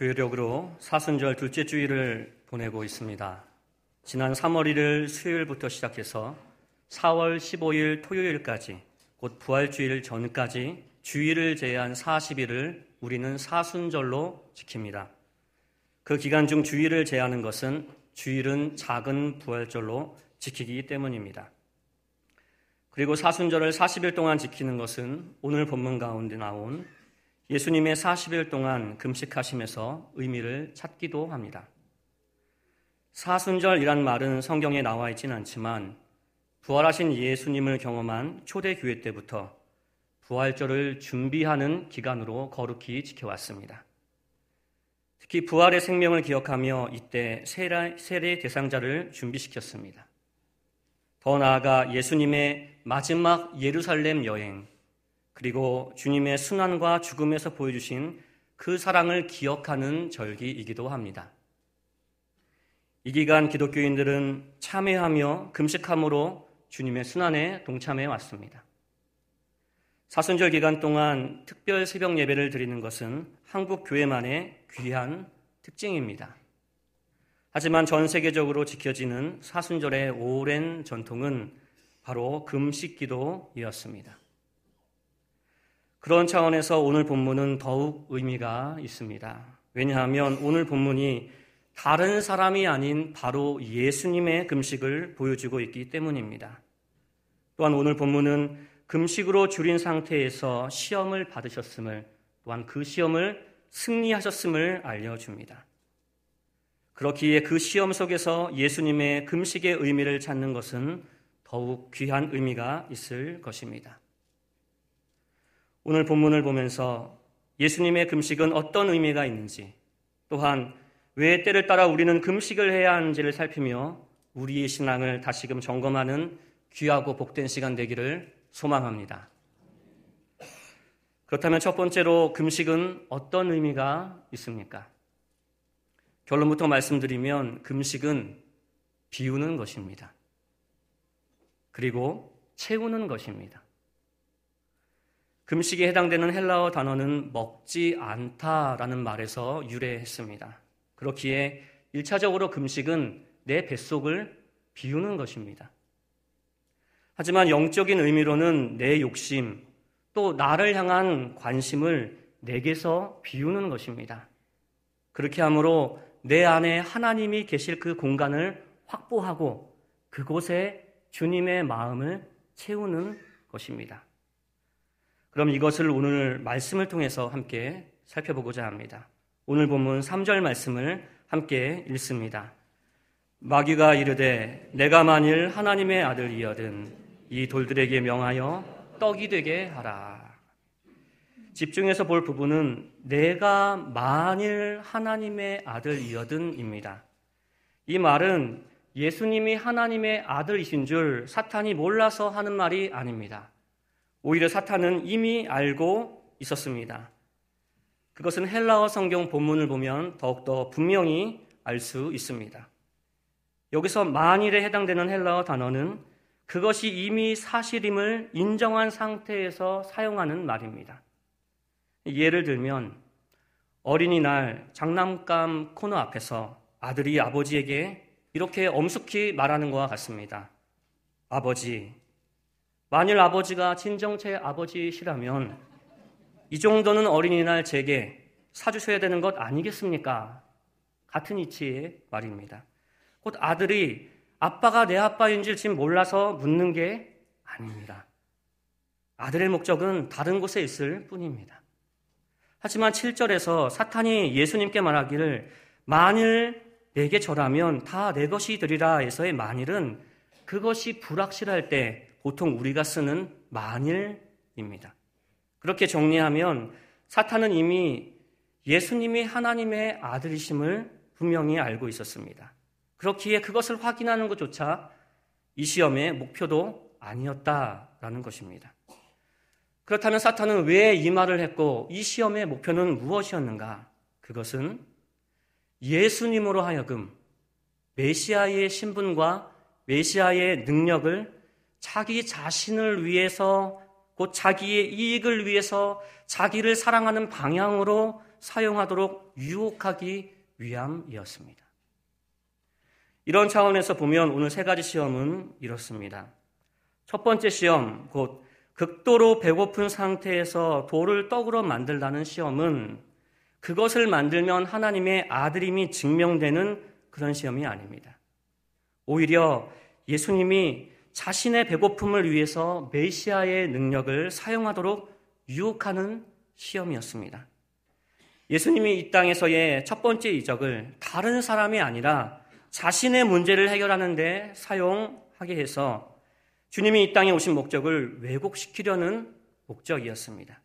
교회력으로 사순절 둘째 주일을 보내고 있습니다. 지난 3월 1일 수요일부터 시작해서 4월 15일 토요일까지 곧 부활주일 전까지 주일을 제한 40일을 우리는 사순절로 지킵니다. 그 기간 중 주일을 제하는 것은 주일은 작은 부활절로 지키기 때문입니다. 그리고 사순절을 40일 동안 지키는 것은 오늘 본문 가운데 나온 예수님의 40일 동안 금식하심에서 의미를 찾기도 합니다. 사순절이란 말은 성경에 나와 있지는 않지만 부활하신 예수님을 경험한 초대교회 때부터 부활절을 준비하는 기간으로 거룩히 지켜왔습니다. 특히 부활의 생명을 기억하며 이때 세례 대상자를 준비시켰습니다. 더 나아가 예수님의 마지막 예루살렘 여행, 그리고 주님의 순환과 죽음에서 보여주신 그 사랑을 기억하는 절기이기도 합니다. 이 기간 기독교인들은 참회하며 금식함으로 주님의 순환에 동참해 왔습니다. 사순절 기간 동안 특별 새벽 예배를 드리는 것은 한국 교회만의 귀한 특징입니다. 하지만 전 세계적으로 지켜지는 사순절의 오랜 전통은 바로 금식 기도이었습니다. 그런 차원에서 오늘 본문은 더욱 의미가 있습니다. 왜냐하면 오늘 본문이 다른 사람이 아닌 바로 예수님의 금식을 보여주고 있기 때문입니다. 또한 오늘 본문은 금식으로 줄인 상태에서 시험을 받으셨음을 또한 그 시험을 승리하셨음을 알려줍니다. 그렇기에 그 시험 속에서 예수님의 금식의 의미를 찾는 것은 더욱 귀한 의미가 있을 것입니다. 오늘 본문을 보면서 예수님의 금식은 어떤 의미가 있는지, 또한 왜 때를 따라 우리는 금식을 해야 하는지를 살피며 우리의 신앙을 다시금 점검하는 귀하고 복된 시간 되기를 소망합니다. 그렇다면 첫 번째로 금식은 어떤 의미가 있습니까? 결론부터 말씀드리면 금식은 비우는 것입니다. 그리고 채우는 것입니다. 금식에 해당되는 헬라어 단어는 먹지 않다라는 말에서 유래했습니다. 그렇기에 1차적으로 금식은 내 뱃속을 비우는 것입니다. 하지만 영적인 의미로는 내 욕심, 또 나를 향한 관심을 내게서 비우는 것입니다. 그렇게 하므로 내 안에 하나님이 계실 그 공간을 확보하고 그곳에 주님의 마음을 채우는 것입니다. 그럼 이것을 오늘 말씀을 통해서 함께 살펴보고자 합니다. 오늘 본문 3절 말씀을 함께 읽습니다. 마귀가 이르되 내가 만일 하나님의 아들이여든 이 돌들에게 명하여 떡이 되게 하라. 집중해서 볼 부분은 내가 만일 하나님의 아들이여든입니다. 이 말은 예수님이 하나님의 아들이신 줄 사탄이 몰라서 하는 말이 아닙니다. 오히려 사탄은 이미 알고 있었습니다. 그것은 헬라어 성경 본문을 보면 더욱더 분명히 알 수 있습니다. 여기서 만일에 해당되는 헬라어 단어는 그것이 이미 사실임을 인정한 상태에서 사용하는 말입니다. 예를 들면 어린이날 장난감 코너 앞에서 아들이 아버지에게 이렇게 엄숙히 말하는 것과 같습니다. 아버지, 만일 아버지가 친정체 아버지시라면 이 정도는 어린이날 제게 사주셔야 되는 것 아니겠습니까? 같은 이치의 말입니다. 곧 아들이 아빠가 내 아빠인지 지금 몰라서 묻는 게 아닙니다. 아들의 목적은 다른 곳에 있을 뿐입니다. 하지만 7절에서 사탄이 예수님께 말하기를 만일 내게 절하면 다 내 것이 되리라 에서의 만일은 그것이 불확실할 때 보통 우리가 쓰는 만일입니다. 그렇게 정리하면 사탄은 이미 예수님이 하나님의 아들이심을 분명히 알고 있었습니다. 그렇기에 그것을 확인하는 것조차 이 시험의 목표도 아니었다라는 것입니다. 그렇다면 사탄은 왜 이 말을 했고 이 시험의 목표는 무엇이었는가? 그것은 예수님으로 하여금 메시아의 신분과 메시아의 능력을 자기 자신을 위해서 곧 자기의 이익을 위해서 자기를 사랑하는 방향으로 사용하도록 유혹하기 위함이었습니다. 이런 차원에서 보면 오늘 세 가지 시험은 이렇습니다. 첫 번째 시험, 곧 극도로 배고픈 상태에서 돌을 떡으로 만들라는 시험은 그것을 만들면 하나님의 아들임이 증명되는 그런 시험이 아닙니다. 오히려 예수님이 자신의 배고픔을 위해서 메시아의 능력을 사용하도록 유혹하는 시험이었습니다. 예수님이 이 땅에서의 첫 번째 이적을 다른 사람이 아니라 자신의 문제를 해결하는데 사용하게 해서 주님이 이 땅에 오신 목적을 왜곡시키려는 목적이었습니다.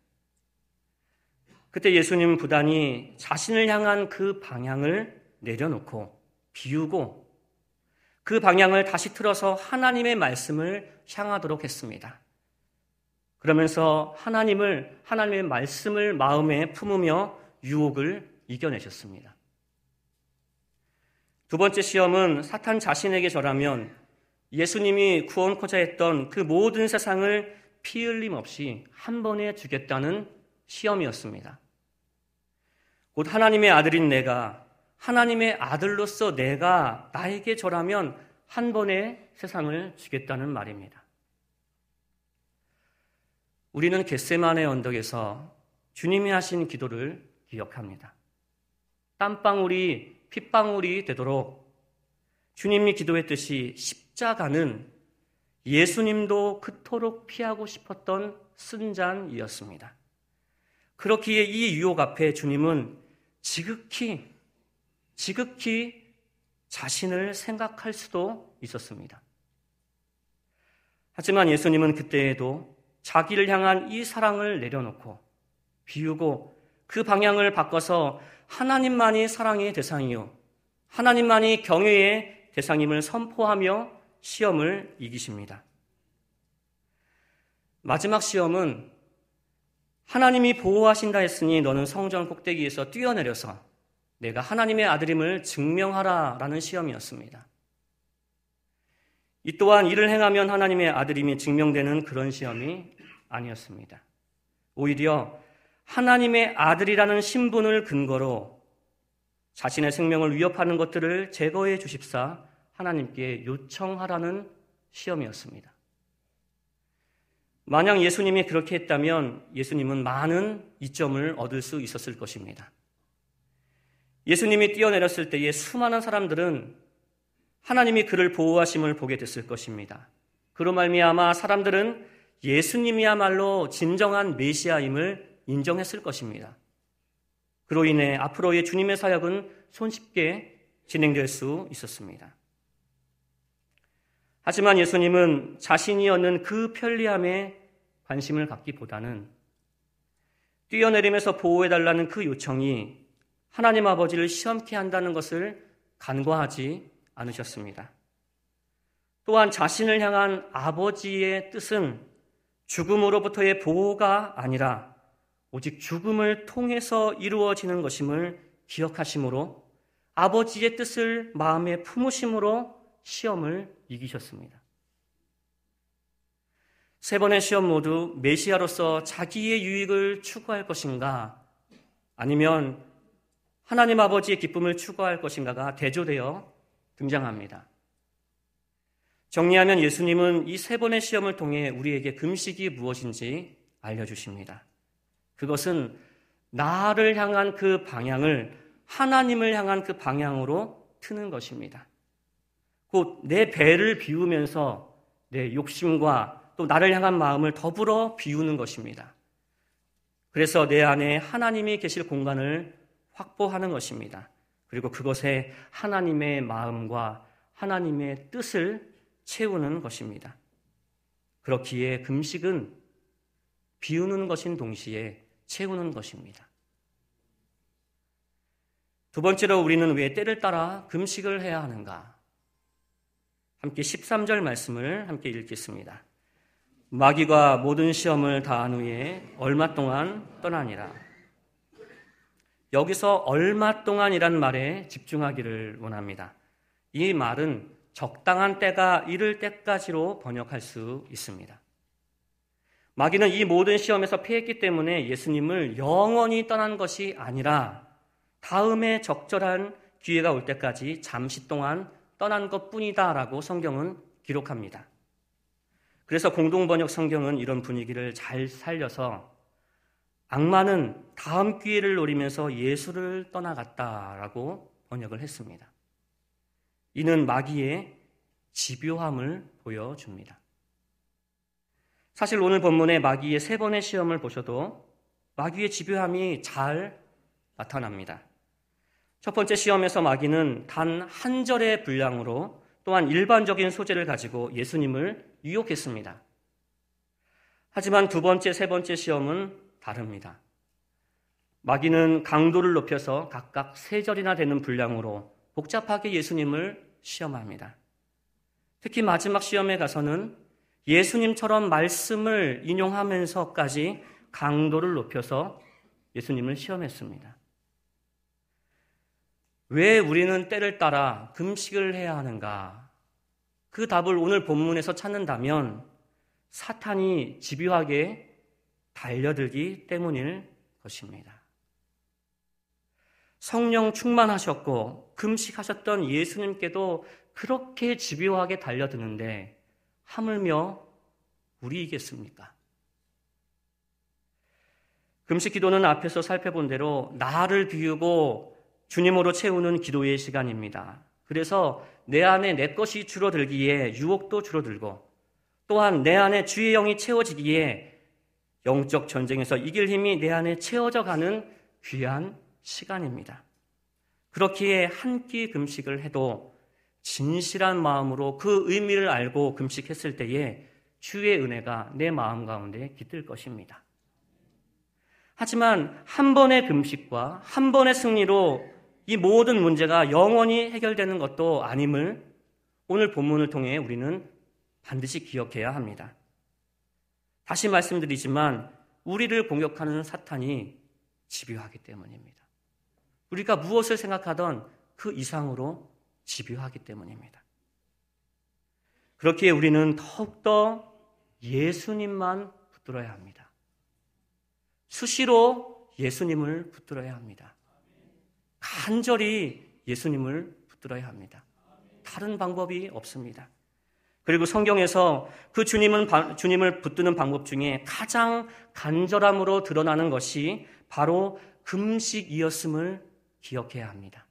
그때 예수님은 부단히 자신을 향한 그 방향을 내려놓고 비우고 그 방향을 다시 틀어서 하나님의 말씀을 향하도록 했습니다. 그러면서 하나님을, 하나님의 말씀을 마음에 품으며 유혹을 이겨내셨습니다. 두 번째 시험은 사탄 자신에게 절하면 예수님이 구원코자 했던 그 모든 세상을 피 흘림 없이 한 번에 주겠다는 시험이었습니다. 곧 하나님의 아들인 내가 하나님의 아들로서 내가 나에게 절하면 한 번에 세상을 주겠다는 말입니다. 우리는 겟세만의 언덕에서 주님이 하신 기도를 기억합니다. 땀방울이 핏방울이 되도록 주님이 기도했듯이 십자가는 예수님도 그토록 피하고 싶었던 쓴잔이었습니다. 그렇기에 이 유혹 앞에 주님은 지극히, 지극히 자신을 생각할 수도 있었습니다. 하지만 예수님은 그때에도 자기를 향한 이 사랑을 내려놓고 비우고 그 방향을 바꿔서 하나님만이 사랑의 대상이요. 하나님만이 경외의 대상임을 선포하며 시험을 이기십니다. 마지막 시험은 하나님이 보호하신다 했으니 너는 성전 꼭대기에서 뛰어내려서 내가 하나님의 아들임을 증명하라 라는 시험이었습니다. 이 또한 이를 행하면 하나님의 아들임이 증명되는 그런 시험이 아니었습니다. 오히려 하나님의 아들이라는 신분을 근거로 자신의 생명을 위협하는 것들을 제거해 주십사 하나님께 요청하라는 시험이었습니다. 만약 예수님이 그렇게 했다면 예수님은 많은 이점을 얻을 수 있었을 것입니다. 예수님이 뛰어내렸을 때에 수많은 사람들은 하나님이 그를 보호하심을 보게 됐을 것입니다. 그로 말미암아 사람들은 예수님이야말로 진정한 메시아임을 인정했을 것입니다. 그로 인해 앞으로의 주님의 사역은 손쉽게 진행될 수 있었습니다. 하지만 예수님은 자신이 얻는 그 편리함에 관심을 갖기보다는 뛰어내리면서 보호해달라는 그 요청이 하나님 아버지를 시험케 한다는 것을 간과하지 않으셨습니다. 또한 자신을 향한 아버지의 뜻은 죽음으로부터의 보호가 아니라 오직 죽음을 통해서 이루어지는 것임을 기억하심으로 아버지의 뜻을 마음에 품으심으로 시험을 이기셨습니다. 세 번의 시험 모두 메시아로서 자기의 유익을 추구할 것인가 아니면 하나님 아버지의 기쁨을 추구할 것인가가 대조되어 등장합니다. 정리하면 예수님은 이 세 번의 시험을 통해 우리에게 금식이 무엇인지 알려주십니다. 그것은 나를 향한 그 방향을 하나님을 향한 그 방향으로 트는 것입니다. 곧 내 배를 비우면서 내 욕심과 또 나를 향한 마음을 더불어 비우는 것입니다. 그래서 내 안에 하나님이 계실 공간을 확보하는 것입니다. 그리고 그것에 하나님의 마음과 하나님의 뜻을 채우는 것입니다. 그렇기에 금식은 비우는 것인 동시에 채우는 것입니다. 두 번째로 우리는 왜 때를 따라 금식을 해야 하는가? 함께 13절 말씀을 함께 읽겠습니다. 마귀가 모든 시험을 다한 후에 얼마 동안 떠나니라. 여기서 얼마 동안이란 말에 집중하기를 원합니다. 이 말은 적당한 때가 이를 때까지로 번역할 수 있습니다. 마귀는 이 모든 시험에서 패했기 때문에 예수님을 영원히 떠난 것이 아니라 다음에 적절한 기회가 올 때까지 잠시 동안 떠난 것 뿐이다라고 성경은 기록합니다. 그래서 공동번역 성경은 이런 분위기를 잘 살려서 악마는 다음 기회를 노리면서 예수를 떠나갔다라고 번역을 했습니다. 이는 마귀의 집요함을 보여줍니다. 사실 오늘 본문의 마귀의 세 번의 시험을 보셔도 마귀의 집요함이 잘 나타납니다. 첫 번째 시험에서 마귀는 단 한 절의 분량으로 또한 일반적인 소재를 가지고 예수님을 유혹했습니다. 하지만 두 번째, 세 번째 시험은 다릅니다. 마귀는 강도를 높여서 각각 세 절이나 되는 분량으로 복잡하게 예수님을 시험합니다. 특히 마지막 시험에 가서는 예수님처럼 말씀을 인용하면서까지 강도를 높여서 예수님을 시험했습니다. 왜 우리는 때를 따라 금식을 해야 하는가? 그 답을 오늘 본문에서 찾는다면 사탄이 집요하게 달려들기 때문일 것입니다. 성령 충만하셨고 금식하셨던 예수님께도 그렇게 집요하게 달려드는데 하물며 우리이겠습니까? 금식 기도는 앞에서 살펴본 대로 나를 비우고 주님으로 채우는 기도의 시간입니다. 그래서 내 안에 내 것이 줄어들기에 유혹도 줄어들고 또한 내 안에 주의 영이 채워지기에 영적 전쟁에서 이길 힘이 내 안에 채워져 가는 귀한 시간입니다. 그렇기에 한 끼 금식을 해도 진실한 마음으로 그 의미를 알고 금식했을 때에 주의 은혜가 내 마음 가운데 깃들 것입니다. 하지만 한 번의 금식과 한 번의 승리로 이 모든 문제가 영원히 해결되는 것도 아님을 오늘 본문을 통해 우리는 반드시 기억해야 합니다. 다시 말씀드리지만 우리를 공격하는 사탄이 집요하기 때문입니다. 우리가 무엇을 생각하던 그 이상으로 집요하기 때문입니다. 그렇기에 우리는 더욱더 예수님만 붙들어야 합니다. 수시로 예수님을 붙들어야 합니다. 간절히 예수님을 붙들어야 합니다. 다른 방법이 없습니다. 그리고 성경에서 그 주님은, 주님을 붙드는 방법 중에 가장 간절함으로 드러나는 것이 바로 금식이었음을 기억해야 합니다.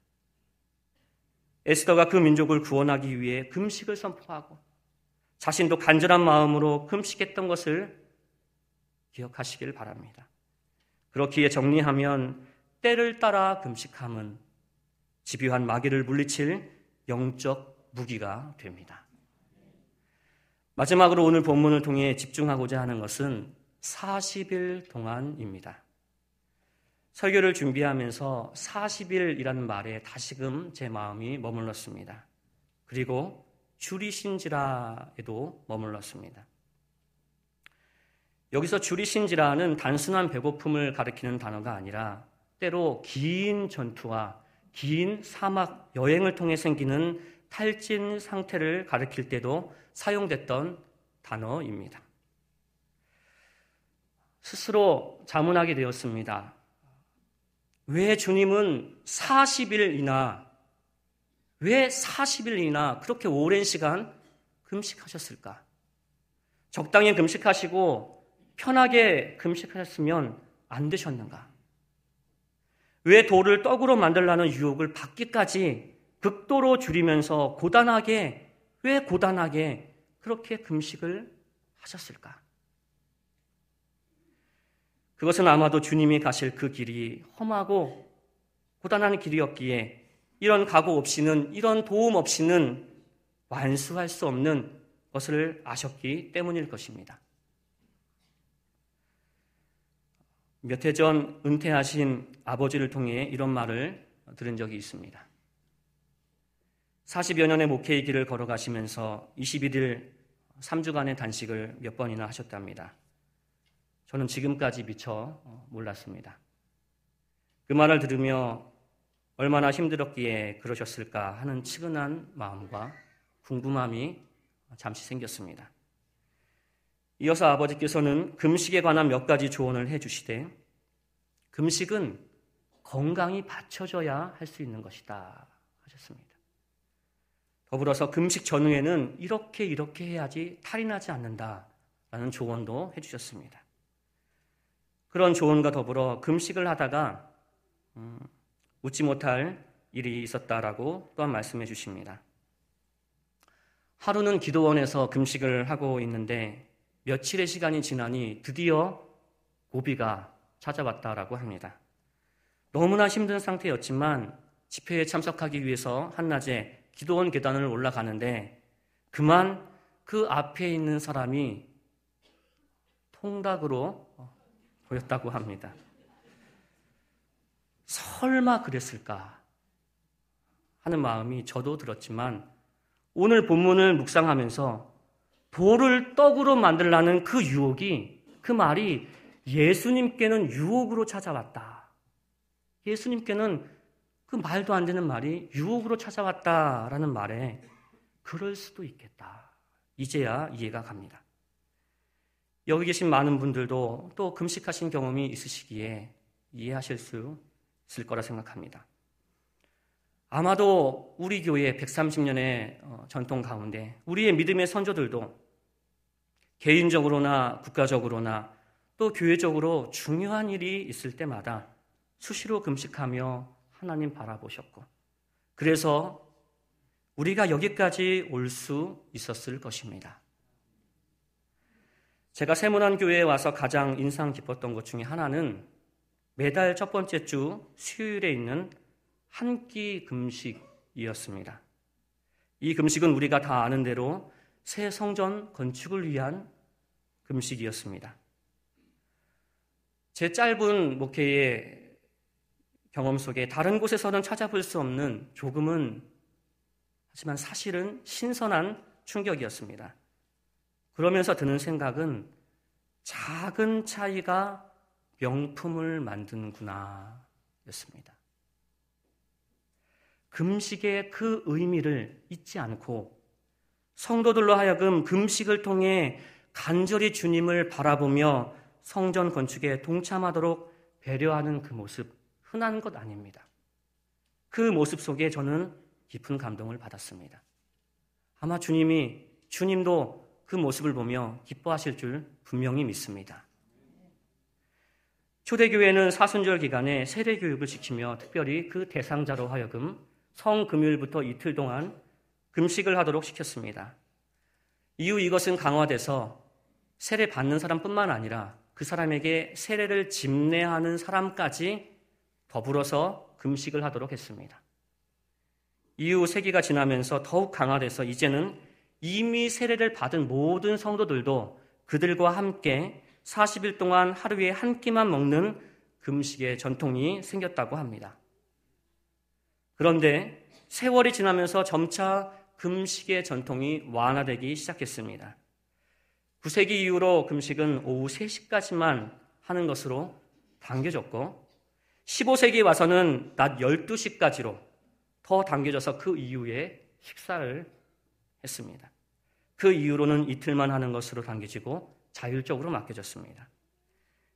에스더가 그 민족을 구원하기 위해 금식을 선포하고 자신도 간절한 마음으로 금식했던 것을 기억하시길 바랍니다. 그렇기에 정리하면 때를 따라 금식함은 집요한 마귀를 물리칠 영적 무기가 됩니다. 마지막으로 오늘 본문을 통해 집중하고자 하는 것은 40일 동안입니다. 설교를 준비하면서 40일이라는 말에 다시금 제 마음이 머물렀습니다. 그리고 줄이신지라에도 머물렀습니다. 여기서 줄이신지라는 단순한 배고픔을 가리키는 단어가 아니라 때로 긴 전투와 긴 사막 여행을 통해 생기는 탈진 상태를 가리킬 때도 사용됐던 단어입니다. 스스로 자문하게 되었습니다. 왜 주님은 40일이나 왜 40일이나 그렇게 오랜 시간 금식하셨을까? 적당히 금식하시고 편하게 금식하셨으면 안 되셨는가? 왜 돌을 떡으로 만들라는 유혹을 받기까지 극도로 줄이면서 고단하게, 왜 고단하게 그렇게 금식을 하셨을까? 그것은 아마도 주님이 가실 그 길이 험하고 고단한 길이었기에 이런 각오 없이는, 이런 도움 없이는 완수할 수 없는 것을 아셨기 때문일 것입니다. 몇 해 전 은퇴하신 아버지를 통해 이런 말을 들은 적이 있습니다. 40여 년의 목회의 길을 걸어가시면서 21일 3주간의 단식을 몇 번이나 하셨답니다. 저는 지금까지 미처 몰랐습니다. 그 말을 들으며 얼마나 힘들었기에 그러셨을까 하는 측은한 마음과 궁금함이 잠시 생겼습니다. 이어서 아버지께서는 금식에 관한 몇 가지 조언을 해주시되 금식은 건강이 받쳐져야 할 수 있는 것이다 하셨습니다. 더불어서 금식 전후에는 이렇게 이렇게 해야지 탈이 나지 않는다라는 조언도 해주셨습니다. 그런 조언과 더불어 금식을 하다가 음, 웃지 못할 일이 있었다라고 또한 말씀해 주십니다. 하루는 기도원에서 금식을 하고 있는데 며칠의 시간이 지나니 드디어 고비가 찾아왔다라고 합니다. 너무나 힘든 상태였지만 집회에 참석하기 위해서 한낮에 기도원 계단을 올라가는데 그만 그 앞에 있는 사람이 통닭으로 보였다고 합니다. 설마 그랬을까 하는 마음이 저도 들었지만 오늘 본문을 묵상하면서 돌을 떡으로 만들라는 그 유혹이 그 말이 예수님께는 유혹으로 찾아왔다. 예수님께는 그 말도 안 되는 말이 유혹으로 찾아왔다라는 말에 그럴 수도 있겠다. 이제야 이해가 갑니다. 여기 계신 많은 분들도 또 금식하신 경험이 있으시기에 이해하실 수 있을 거라 생각합니다. 아마도 우리 교회 130년의 어, 전통 가운데 우리의 믿음의 선조들도 개인적으로나 국가적으로나 또 교회적으로 중요한 일이 있을 때마다 수시로 금식하며 하나님 바라보셨고 그래서 우리가 여기까지 올 수 있었을 것입니다. 제가 세문안 교회에 와서 가장 인상 깊었던 것 중에 하나는 매달 첫 번째 주 수요일에 있는 한 끼 금식이었습니다. 이 금식은 우리가 다 아는 대로 새 성전 건축을 위한 금식이었습니다. 제 짧은 목회의 경험 속에 다른 곳에서는 찾아볼 수 없는 조금은 하지만 사실은 신선한 충격이었습니다. 그러면서 드는 생각은 작은 차이가 명품을 만드는구나 였습니다. 금식의 그 의미를 잊지 않고 성도들로 하여금 금식을 통해 간절히 주님을 바라보며 성전 건축에 동참하도록 배려하는 그 모습 흔한 것 아닙니다. 그 모습 속에 저는 깊은 감동을 받았습니다. 아마 주님이 주님도 그 모습을 보며 기뻐하실 줄 분명히 믿습니다. 초대교회는 사순절 기간에 세례 교육을 지키며 특별히 그 대상자로 하여금 성금요일부터 이틀 동안 금식을 하도록 시켰습니다. 이후 이것은 강화돼서 세례 받는 사람뿐만 아니라 그 사람에게 세례를 집례하는 사람까지 더불어서 금식을 하도록 했습니다. 이후 세기가 지나면서 더욱 강화돼서 이제는 이미 세례를 받은 모든 성도들도 그들과 함께 40일 동안 하루에 한 끼만 먹는 금식의 전통이 생겼다고 합니다. 그런데 세월이 지나면서 점차 금식의 전통이 완화되기 시작했습니다. 9세기 이후로 금식은 오후 3시까지만 하는 것으로 당겨졌고 15세기에 와서는 낮 12시까지로 더 당겨져서 그 이후에 식사를 했습니다. 그 이후로는 이틀만 하는 것으로 당겨지고 자율적으로 맡겨졌습니다.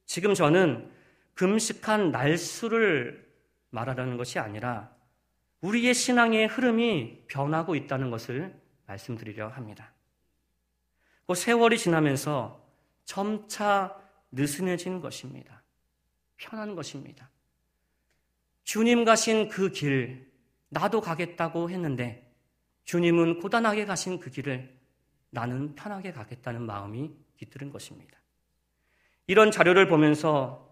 지금 저는 금식한 날수를 말하라는 것이 아니라 우리의 신앙의 흐름이 변하고 있다는 것을 말씀드리려 합니다. 그 세월이 지나면서 점차 느슨해진 것입니다. 편한 것입니다. 주님 가신 그 길, 나도 가겠다고 했는데 주님은 고단하게 가신 그 길을 나는 편하게 가겠다는 마음이 깃들은 것입니다. 이런 자료를 보면서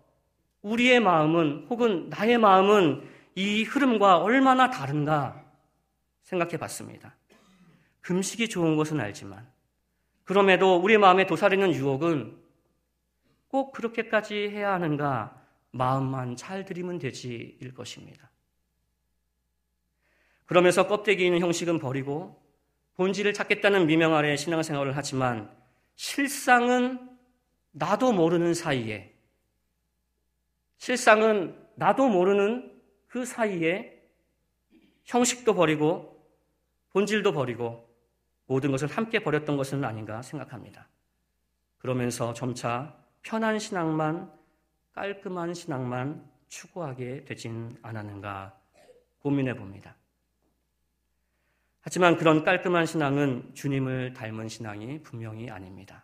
우리의 마음은 혹은 나의 마음은 이 흐름과 얼마나 다른가 생각해 봤습니다. 금식이 좋은 것은 알지만 그럼에도 우리 마음에 도사리는 유혹은 꼭 그렇게까지 해야 하는가 마음만 잘 들이면 되지일 것입니다. 그러면서 껍데기 있는 형식은 버리고 본질을 찾겠다는 미명 아래 신앙생활을 하지만 실상은 나도 모르는 사이에 실상은 나도 모르는 그 사이에 형식도 버리고 본질도 버리고 모든 것을 함께 버렸던 것은 아닌가 생각합니다. 그러면서 점차 편한 신앙만, 깔끔한 신앙만 추구하게 되진 않았는가 고민해 봅니다. 하지만 그런 깔끔한 신앙은 주님을 닮은 신앙이 분명히 아닙니다.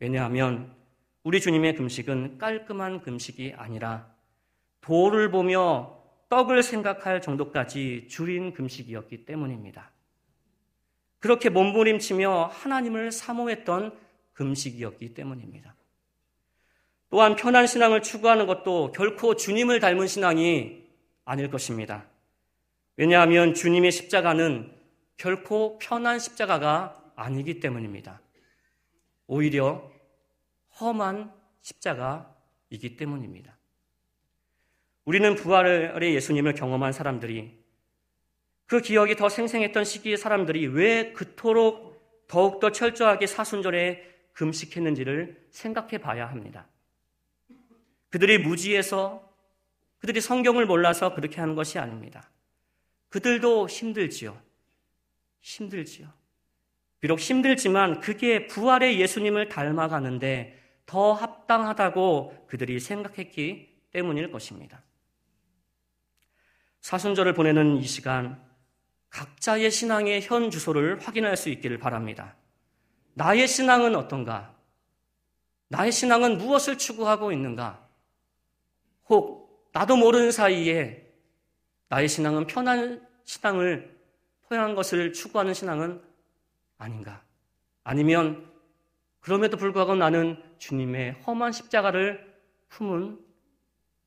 왜냐하면 우리 주님의 금식은 깔끔한 금식이 아니라 도를 보며 떡을 생각할 정도까지 줄인 금식이었기 때문입니다. 그렇게 몸부림치며 하나님을 사모했던 금식이었기 때문입니다. 또한 편한 신앙을 추구하는 것도 결코 주님을 닮은 신앙이 아닐 것입니다. 왜냐하면 주님의 십자가는 결코 편한 십자가가 아니기 때문입니다. 오히려 험한 십자가이기 때문입니다. 우리는 부활의 예수님을 경험한 사람들이 그 기억이 더 생생했던 시기의 사람들이 왜 그토록 더욱더 철저하게 사순절에 금식했는지를 생각해 봐야 합니다. 그들이 무지해서 그들이 성경을 몰라서 그렇게 하는 것이 아닙니다. 그들도 힘들지요. 힘들지요. 비록 힘들지만 그게 부활의 예수님을 닮아가는데 더 합당하다고 그들이 생각했기 때문일 것입니다. 사순절을 보내는 이 시간, 각자의 신앙의 현 주소를 확인할 수 있기를 바랍니다. 나의 신앙은 어떤가? 나의 신앙은 무엇을 추구하고 있는가? 혹 나도 모르는 사이에 나의 신앙은 편한 신앙을 편한 것을 추구하는 신앙은 아닌가? 아니면 그럼에도 불구하고 나는 주님의 험한 십자가를 품은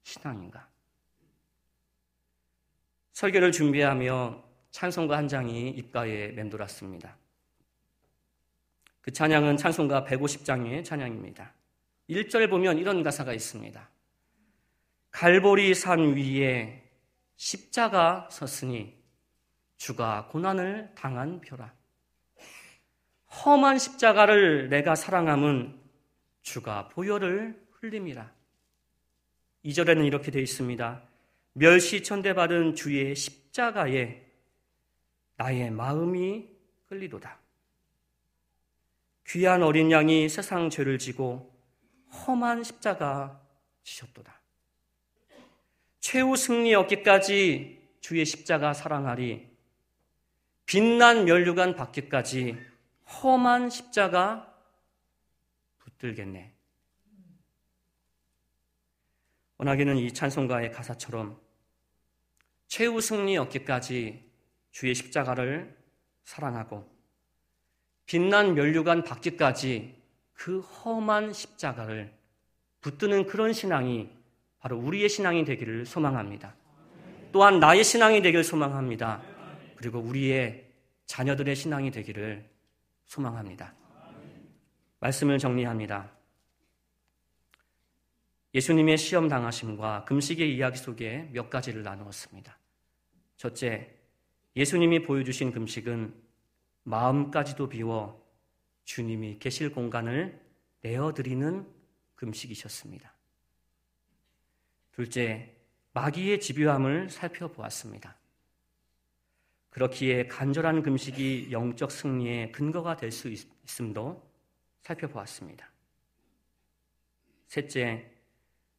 신앙인가? 설교를 준비하며 찬송가 한 장이 입가에 맴돌았습니다. 그 찬양은 찬송가 150장의 찬양입니다. 1절 보면 이런 가사가 있습니다. 갈보리 산 위에 십자가 섰으니 주가 고난을 당한 표라. 험한 십자가를 내가 사랑함은 주가 보혈을 흘림이라. 2절에는 이렇게 되어 있습니다. 멸시 천대받은 주의 십자가에 나의 마음이 끌리도다. 귀한 어린 양이 세상 죄를 지고 험한 십자가 지셨도다. 최후 승리 얻기까지 주의 십자가 사랑하리. 빛난 멸류관 받기까지 험한 십자가 붙들겠네. 원하기는 이 찬송가의 가사처럼 최후 승리 얻기까지 주의 십자가를 사랑하고 빛난 멸류관 받기까지 그 험한 십자가를 붙드는 그런 신앙이 바로 우리의 신앙이 되기를 소망합니다. 또한 나의 신앙이 되기를 소망합니다. 그리고 우리의 자녀들의 신앙이 되기를 소망합니다. 말씀을 정리합니다. 예수님의 시험 당하심과 금식의 이야기 속에 몇 가지를 나누었습니다. 첫째, 예수님이 보여주신 금식은 마음까지도 비워 주님이 계실 공간을 내어드리는 금식이셨습니다. 둘째, 마귀의 집요함을 살펴보았습니다. 그렇기에 간절한 금식이 영적 승리의 근거가 될 수 있음도 살펴보았습니다. 셋째,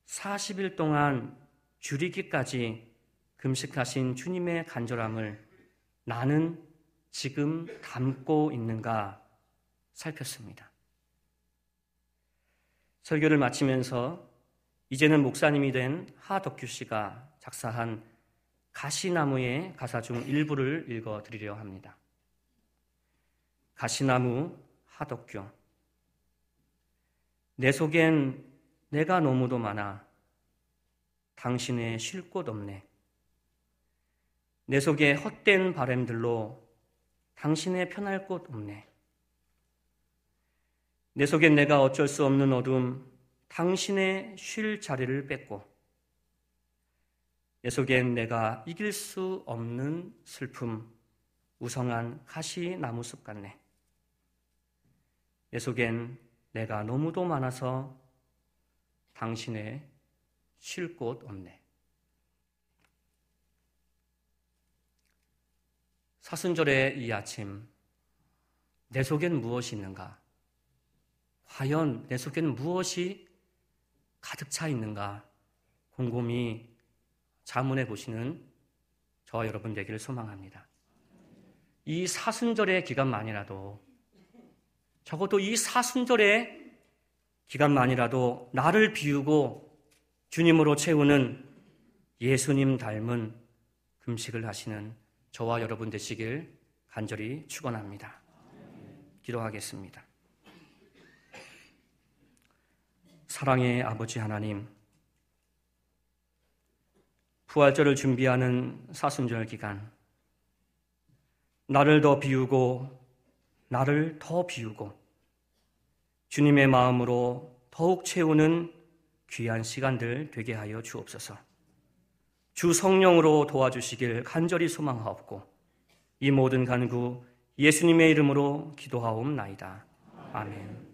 40일 동안 줄이기까지 금식하신 주님의 간절함을 나는 지금 담고 있는가 살폈습니다. 설교를 마치면서 이제는 목사님이 된 하덕규 씨가 작사한 가시나무의 가사 중 일부를 읽어 드리려 합니다. 가시나무 하덕규 내 속엔 내가 너무도 많아 당신의 쉴 곳 없네. 내 속에 헛된 바램들로 당신의 편할 곳 없네. 내 속엔 내가 어쩔 수 없는 어둠, 당신의 쉴 자리를 뺏고, 내 속엔 내가 이길 수 없는 슬픔, 우성한 가시 나무숲 같네. 내 속엔 내가 너무도 많아서 당신의 쉴 곳 없네. 사순절의 이 아침, 내 속엔 무엇이 있는가? 과연 내 속에는 무엇이 가득 차 있는가 곰곰이 자문해 보시는 저와 여러분 되기를 소망합니다. 이 사순절의 기간만이라도 적어도 이 사순절의 기간만이라도 나를 비우고 주님으로 채우는 예수님 닮은 금식을 하시는 저와 여러분 되시길 간절히 축원합니다. 기도하겠습니다. 사랑의 아버지 하나님, 부활절을 준비하는 사순절 기간, 나를 더 비우고, 나를 더 비우고, 주님의 마음으로 더욱 채우는 귀한 시간들 되게 하여 주옵소서. 주 성령으로 도와주시길 간절히 소망하옵고, 이 모든 간구 예수님의 이름으로 기도하옵나이다. 아멘.